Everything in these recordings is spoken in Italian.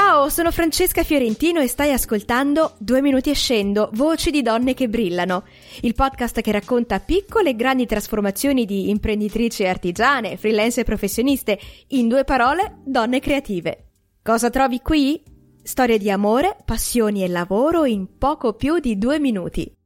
Ciao, sono Francesca Fiorentino e stai ascoltando Due minuti e scendo, voci di donne che brillano, il podcast che racconta piccole e grandi trasformazioni di imprenditrici artigiane, freelance e professioniste, in due parole, donne creative. Cosa trovi qui? Storie di amore, passioni e lavoro in poco più di due minuti.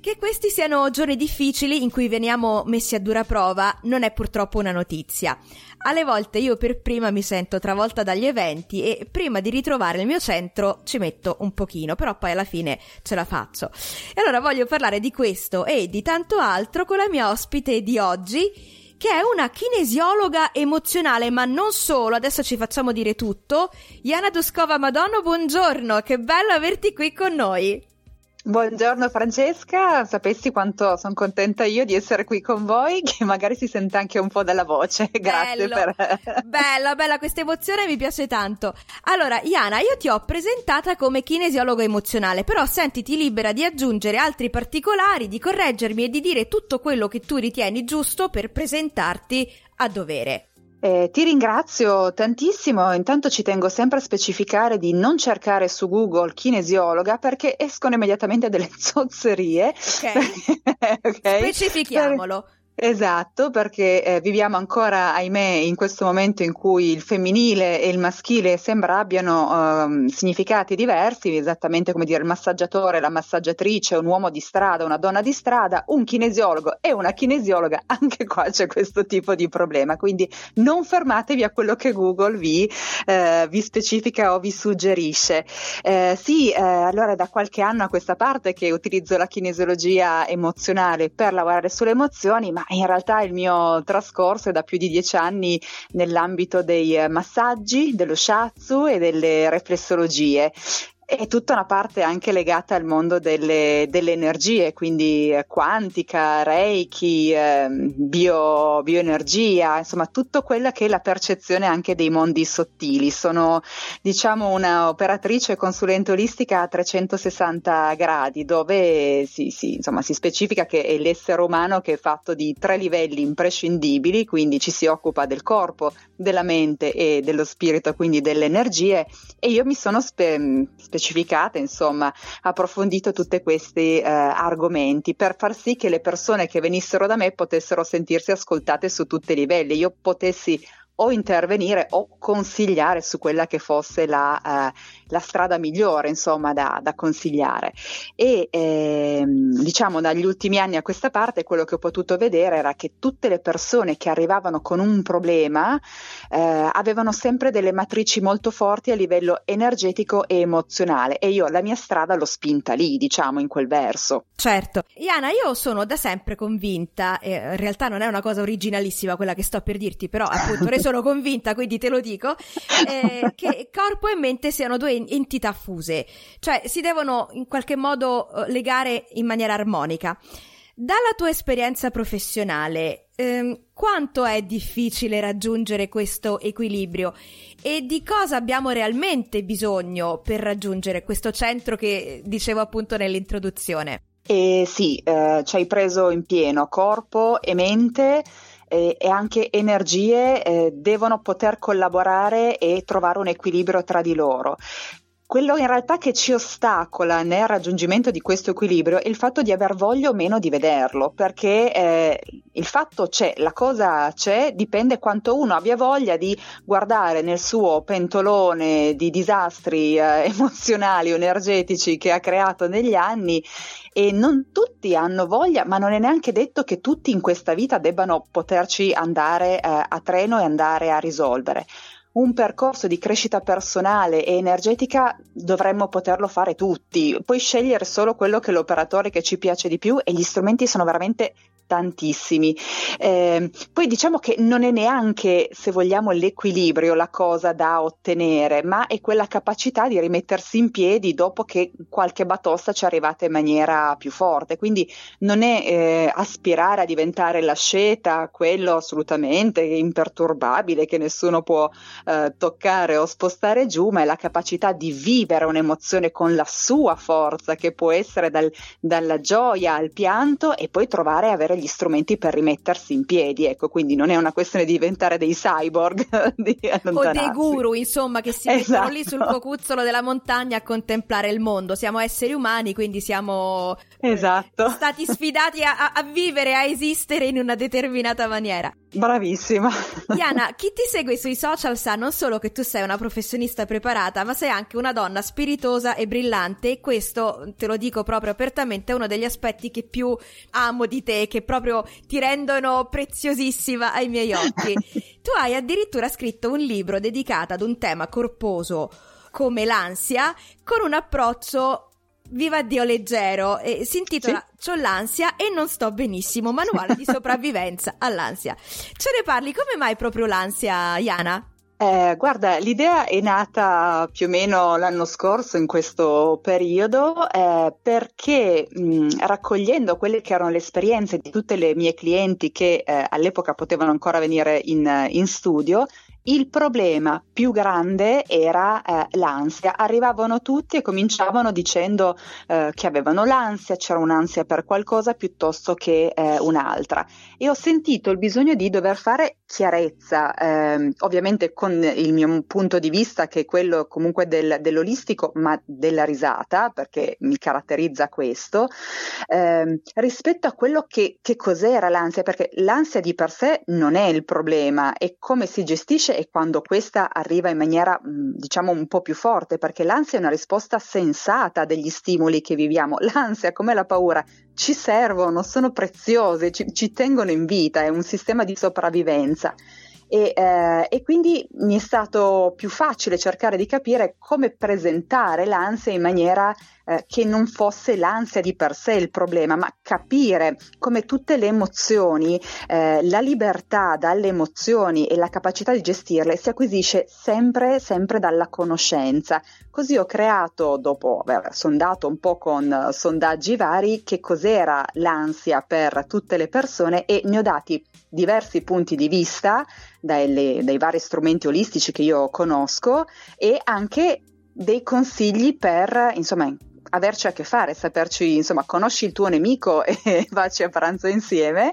Che questi siano giorni difficili in cui veniamo messi a dura prova non è purtroppo una notizia. Alle volte io per prima mi sento travolta dagli eventi e prima di ritrovare il mio centro ci metto un pochino, però poi alla fine ce la faccio. E allora voglio parlare di questo e di tanto altro con la mia ospite di oggi che è una kinesiologa emozionale, ma non solo, adesso ci facciamo dire tutto. Iana Duskova Madonna, buongiorno, che bello averti qui con noi. Buongiorno Francesca, sapessi quanto sono contenta io di essere qui con voi, che magari si sente anche un po' dalla voce. Grazie bello, per... Bella, bella, questa emozione mi piace tanto. Allora, Iana, io ti ho presentata come kinesiologo emozionale, però sentiti libera di aggiungere altri particolari, di correggermi e di dire tutto quello che tu ritieni giusto per presentarti a dovere. Eh, ti ringrazio tantissimo, intanto ci tengo sempre a specificare di non cercare su Google kinesiologa perché escono immediatamente delle zozzerie. Ok, okay. specifichiamolo. Per... Esatto, perché eh, viviamo ancora, ahimè, in questo momento in cui il femminile e il maschile sembra abbiano eh, significati diversi, esattamente come dire il massaggiatore, la massaggiatrice, un uomo di strada, una donna di strada, un kinesiologo e una kinesiologa, anche qua c'è questo tipo di problema. Quindi non fermatevi a quello che Google vi, eh, vi specifica o vi suggerisce. Eh, sì, eh, allora da qualche anno a questa parte che utilizzo la kinesiologia emozionale per lavorare sulle emozioni, ma in realtà il mio trascorso è da più di dieci anni nell'ambito dei massaggi, dello shiatsu e delle riflessologie è tutta una parte anche legata al mondo delle, delle energie, quindi eh, quantica, reiki, eh, bio, bioenergia, insomma tutto quella che è la percezione anche dei mondi sottili. Sono diciamo una operatrice consulente olistica a 360 gradi dove si, si, insomma, si specifica che è l'essere umano che è fatto di tre livelli imprescindibili, quindi ci si occupa del corpo, della mente e dello spirito, quindi delle energie e io mi sono spe- specificata, insomma, approfondito tutti questi eh, argomenti per far sì che le persone che venissero da me potessero sentirsi ascoltate su tutti i livelli, io potessi o intervenire o consigliare su quella che fosse la, eh, la strada migliore, insomma, da, da consigliare. E ehm, diciamo dagli ultimi anni a questa parte quello che ho potuto vedere era che tutte le persone che arrivavano con un problema eh, avevano sempre delle matrici molto forti a livello energetico e emozionale e io la mia strada l'ho spinta lì, diciamo, in quel verso. Certo. Iana, io sono da sempre convinta, e in realtà non è una cosa originalissima quella che sto per dirti, però appunto ne sono convinta, quindi te lo dico, eh, che corpo e mente siano due entità fuse, cioè si devono in qualche modo eh, legare in maniera armonica. Dalla tua esperienza professionale, ehm, quanto è difficile raggiungere questo equilibrio e di cosa abbiamo realmente bisogno per raggiungere questo centro che dicevo appunto nell'introduzione? Eh sì, eh, ci hai preso in pieno corpo e mente eh, e anche energie eh, devono poter collaborare e trovare un equilibrio tra di loro. Quello in realtà che ci ostacola nel raggiungimento di questo equilibrio è il fatto di aver voglia o meno di vederlo, perché eh, il fatto c'è, la cosa c'è, dipende quanto uno abbia voglia di guardare nel suo pentolone di disastri eh, emozionali o energetici che ha creato negli anni e non tutti hanno voglia, ma non è neanche detto che tutti in questa vita debbano poterci andare eh, a treno e andare a risolvere un percorso di crescita personale e energetica dovremmo poterlo fare tutti, puoi scegliere solo quello che l'operatore che ci piace di più e gli strumenti sono veramente tantissimi. Eh, poi diciamo che non è neanche, se vogliamo, l'equilibrio la cosa da ottenere, ma è quella capacità di rimettersi in piedi dopo che qualche batosta ci è arrivata in maniera più forte. Quindi non è eh, aspirare a diventare l'asceta, quello assolutamente imperturbabile che nessuno può eh, toccare o spostare giù, ma è la capacità di vivere un'emozione con la sua forza, che può essere dal, dalla gioia al pianto e poi trovare avere gli strumenti per rimettersi in piedi, ecco, quindi non è una questione di diventare dei cyborg di o dei guru, insomma, che si esatto. mettono lì sul cocuzzolo della montagna a contemplare il mondo. Siamo esseri umani, quindi siamo eh, esatto. stati sfidati a, a vivere, a esistere in una determinata maniera. Bravissima. Diana, chi ti segue sui social sa non solo che tu sei una professionista preparata, ma sei anche una donna spiritosa e brillante e questo, te lo dico proprio apertamente, è uno degli aspetti che più amo di te, che proprio ti rendono preziosissima ai miei occhi. tu hai addirittura scritto un libro dedicato ad un tema corposo come l'ansia, con un approccio Viva Dio leggero, eh, si intitola sì. C'ho l'ansia e non sto benissimo, manuale di sopravvivenza all'ansia. Ce ne parli, come mai proprio l'ansia, Iana? Eh, guarda, l'idea è nata più o meno l'anno scorso in questo periodo eh, perché mh, raccogliendo quelle che erano le esperienze di tutte le mie clienti che eh, all'epoca potevano ancora venire in, in studio, il problema più grande era eh, l'ansia. Arrivavano tutti e cominciavano dicendo eh, che avevano l'ansia, c'era un'ansia per qualcosa piuttosto che eh, un'altra. E ho sentito il bisogno di dover fare chiarezza, ehm, ovviamente con il mio punto di vista che è quello comunque del, dell'olistico, ma della risata, perché mi caratterizza questo, ehm, rispetto a quello che, che cos'era l'ansia, perché l'ansia di per sé non è il problema, è come si gestisce e quando questa arriva in maniera diciamo un po' più forte, perché l'ansia è una risposta sensata degli stimoli che viviamo. L'ansia, come la paura, ci servono, sono preziose, ci, ci tengono in vita, è un sistema di sopravvivenza. E, eh, e, quindi mi è stato più facile cercare di capire come presentare l'ansia in maniera eh, che non fosse l'ansia di per sé il problema, ma capire come tutte le emozioni, eh, la libertà dalle emozioni e la capacità di gestirle si acquisisce sempre, sempre dalla conoscenza. Così ho creato, dopo aver sondato un po' con sondaggi vari, che cos'era l'ansia per tutte le persone e ne ho dati diversi punti di vista dai, dai vari strumenti olistici che io conosco e anche dei consigli per insomma averci a che fare, saperci, insomma, conosci il tuo nemico e facci a pranzo insieme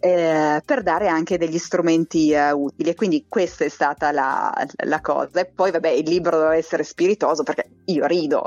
eh, per dare anche degli strumenti eh, utili. E quindi questa è stata la, la, cosa. E poi, vabbè, il libro deve essere spiritoso perché io rido.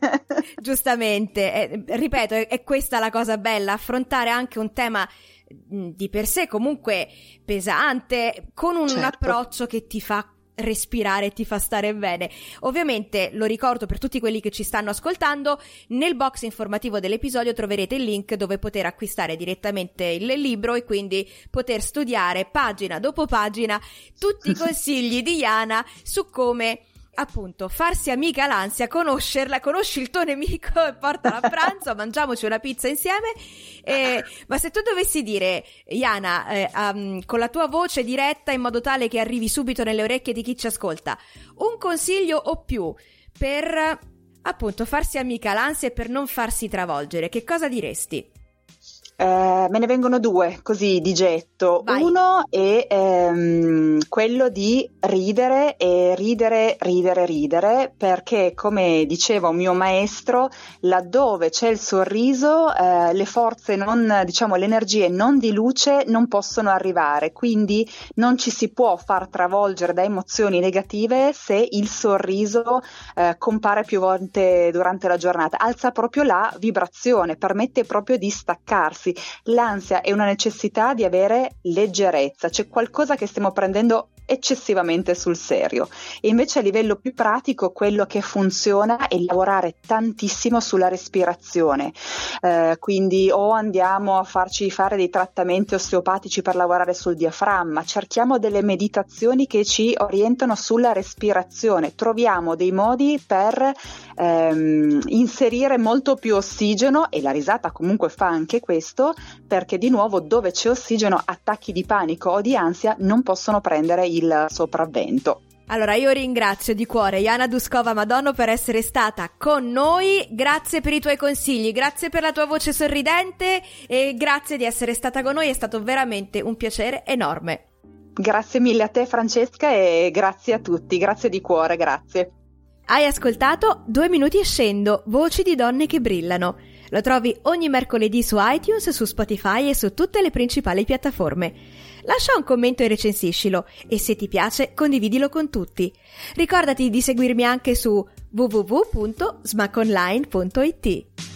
Giustamente, eh, ripeto, è, è questa la cosa bella, affrontare anche un tema di per sé comunque pesante, con un certo. approccio che ti fa respirare ti fa stare bene. Ovviamente lo ricordo per tutti quelli che ci stanno ascoltando, nel box informativo dell'episodio troverete il link dove poter acquistare direttamente il libro e quindi poter studiare pagina dopo pagina tutti i consigli di Iana su come appunto farsi amica l'ansia, conoscerla, conosci il tuo nemico e portala a pranzo, mangiamoci una pizza insieme. Eh, ma se tu dovessi dire, Iana, eh, um, con la tua voce diretta in modo tale che arrivi subito nelle orecchie di chi ci ascolta, un consiglio o più per appunto farsi amica l'ansia e per non farsi travolgere, che cosa diresti? Eh, me ne vengono due così di getto. Vai. Uno è ehm, quello di ridere e ridere, ridere, ridere, perché come diceva un mio maestro, laddove c'è il sorriso, eh, le forze non, diciamo, le energie non di luce non possono arrivare, quindi non ci si può far travolgere da emozioni negative se il sorriso eh, compare più volte durante la giornata. Alza proprio la vibrazione, permette proprio di staccarsi ragazzi, l'ansia è una necessità di avere leggerezza, c'è qualcosa che stiamo prendendo eccessivamente sul serio. E invece a livello più pratico quello che funziona è lavorare tantissimo sulla respirazione. Eh, quindi o andiamo a farci fare dei trattamenti osteopatici per lavorare sul diaframma, cerchiamo delle meditazioni che ci orientano sulla respirazione, troviamo dei modi per ehm, inserire molto più ossigeno e la risata comunque fa anche questo perché di nuovo dove c'è ossigeno attacchi di panico o di ansia non possono prendere il sopravvento. Allora io ringrazio di cuore Iana Duskova Madonno per essere stata con noi, grazie per i tuoi consigli, grazie per la tua voce sorridente e grazie di essere stata con noi, è stato veramente un piacere enorme. Grazie mille a te Francesca e grazie a tutti, grazie di cuore, grazie. Hai ascoltato Due minuti e scendo, voci di donne che brillano. Lo trovi ogni mercoledì su iTunes, su Spotify e su tutte le principali piattaforme. Lascia un commento e recensiscilo e se ti piace condividilo con tutti. Ricordati di seguirmi anche su www.smaconline.it.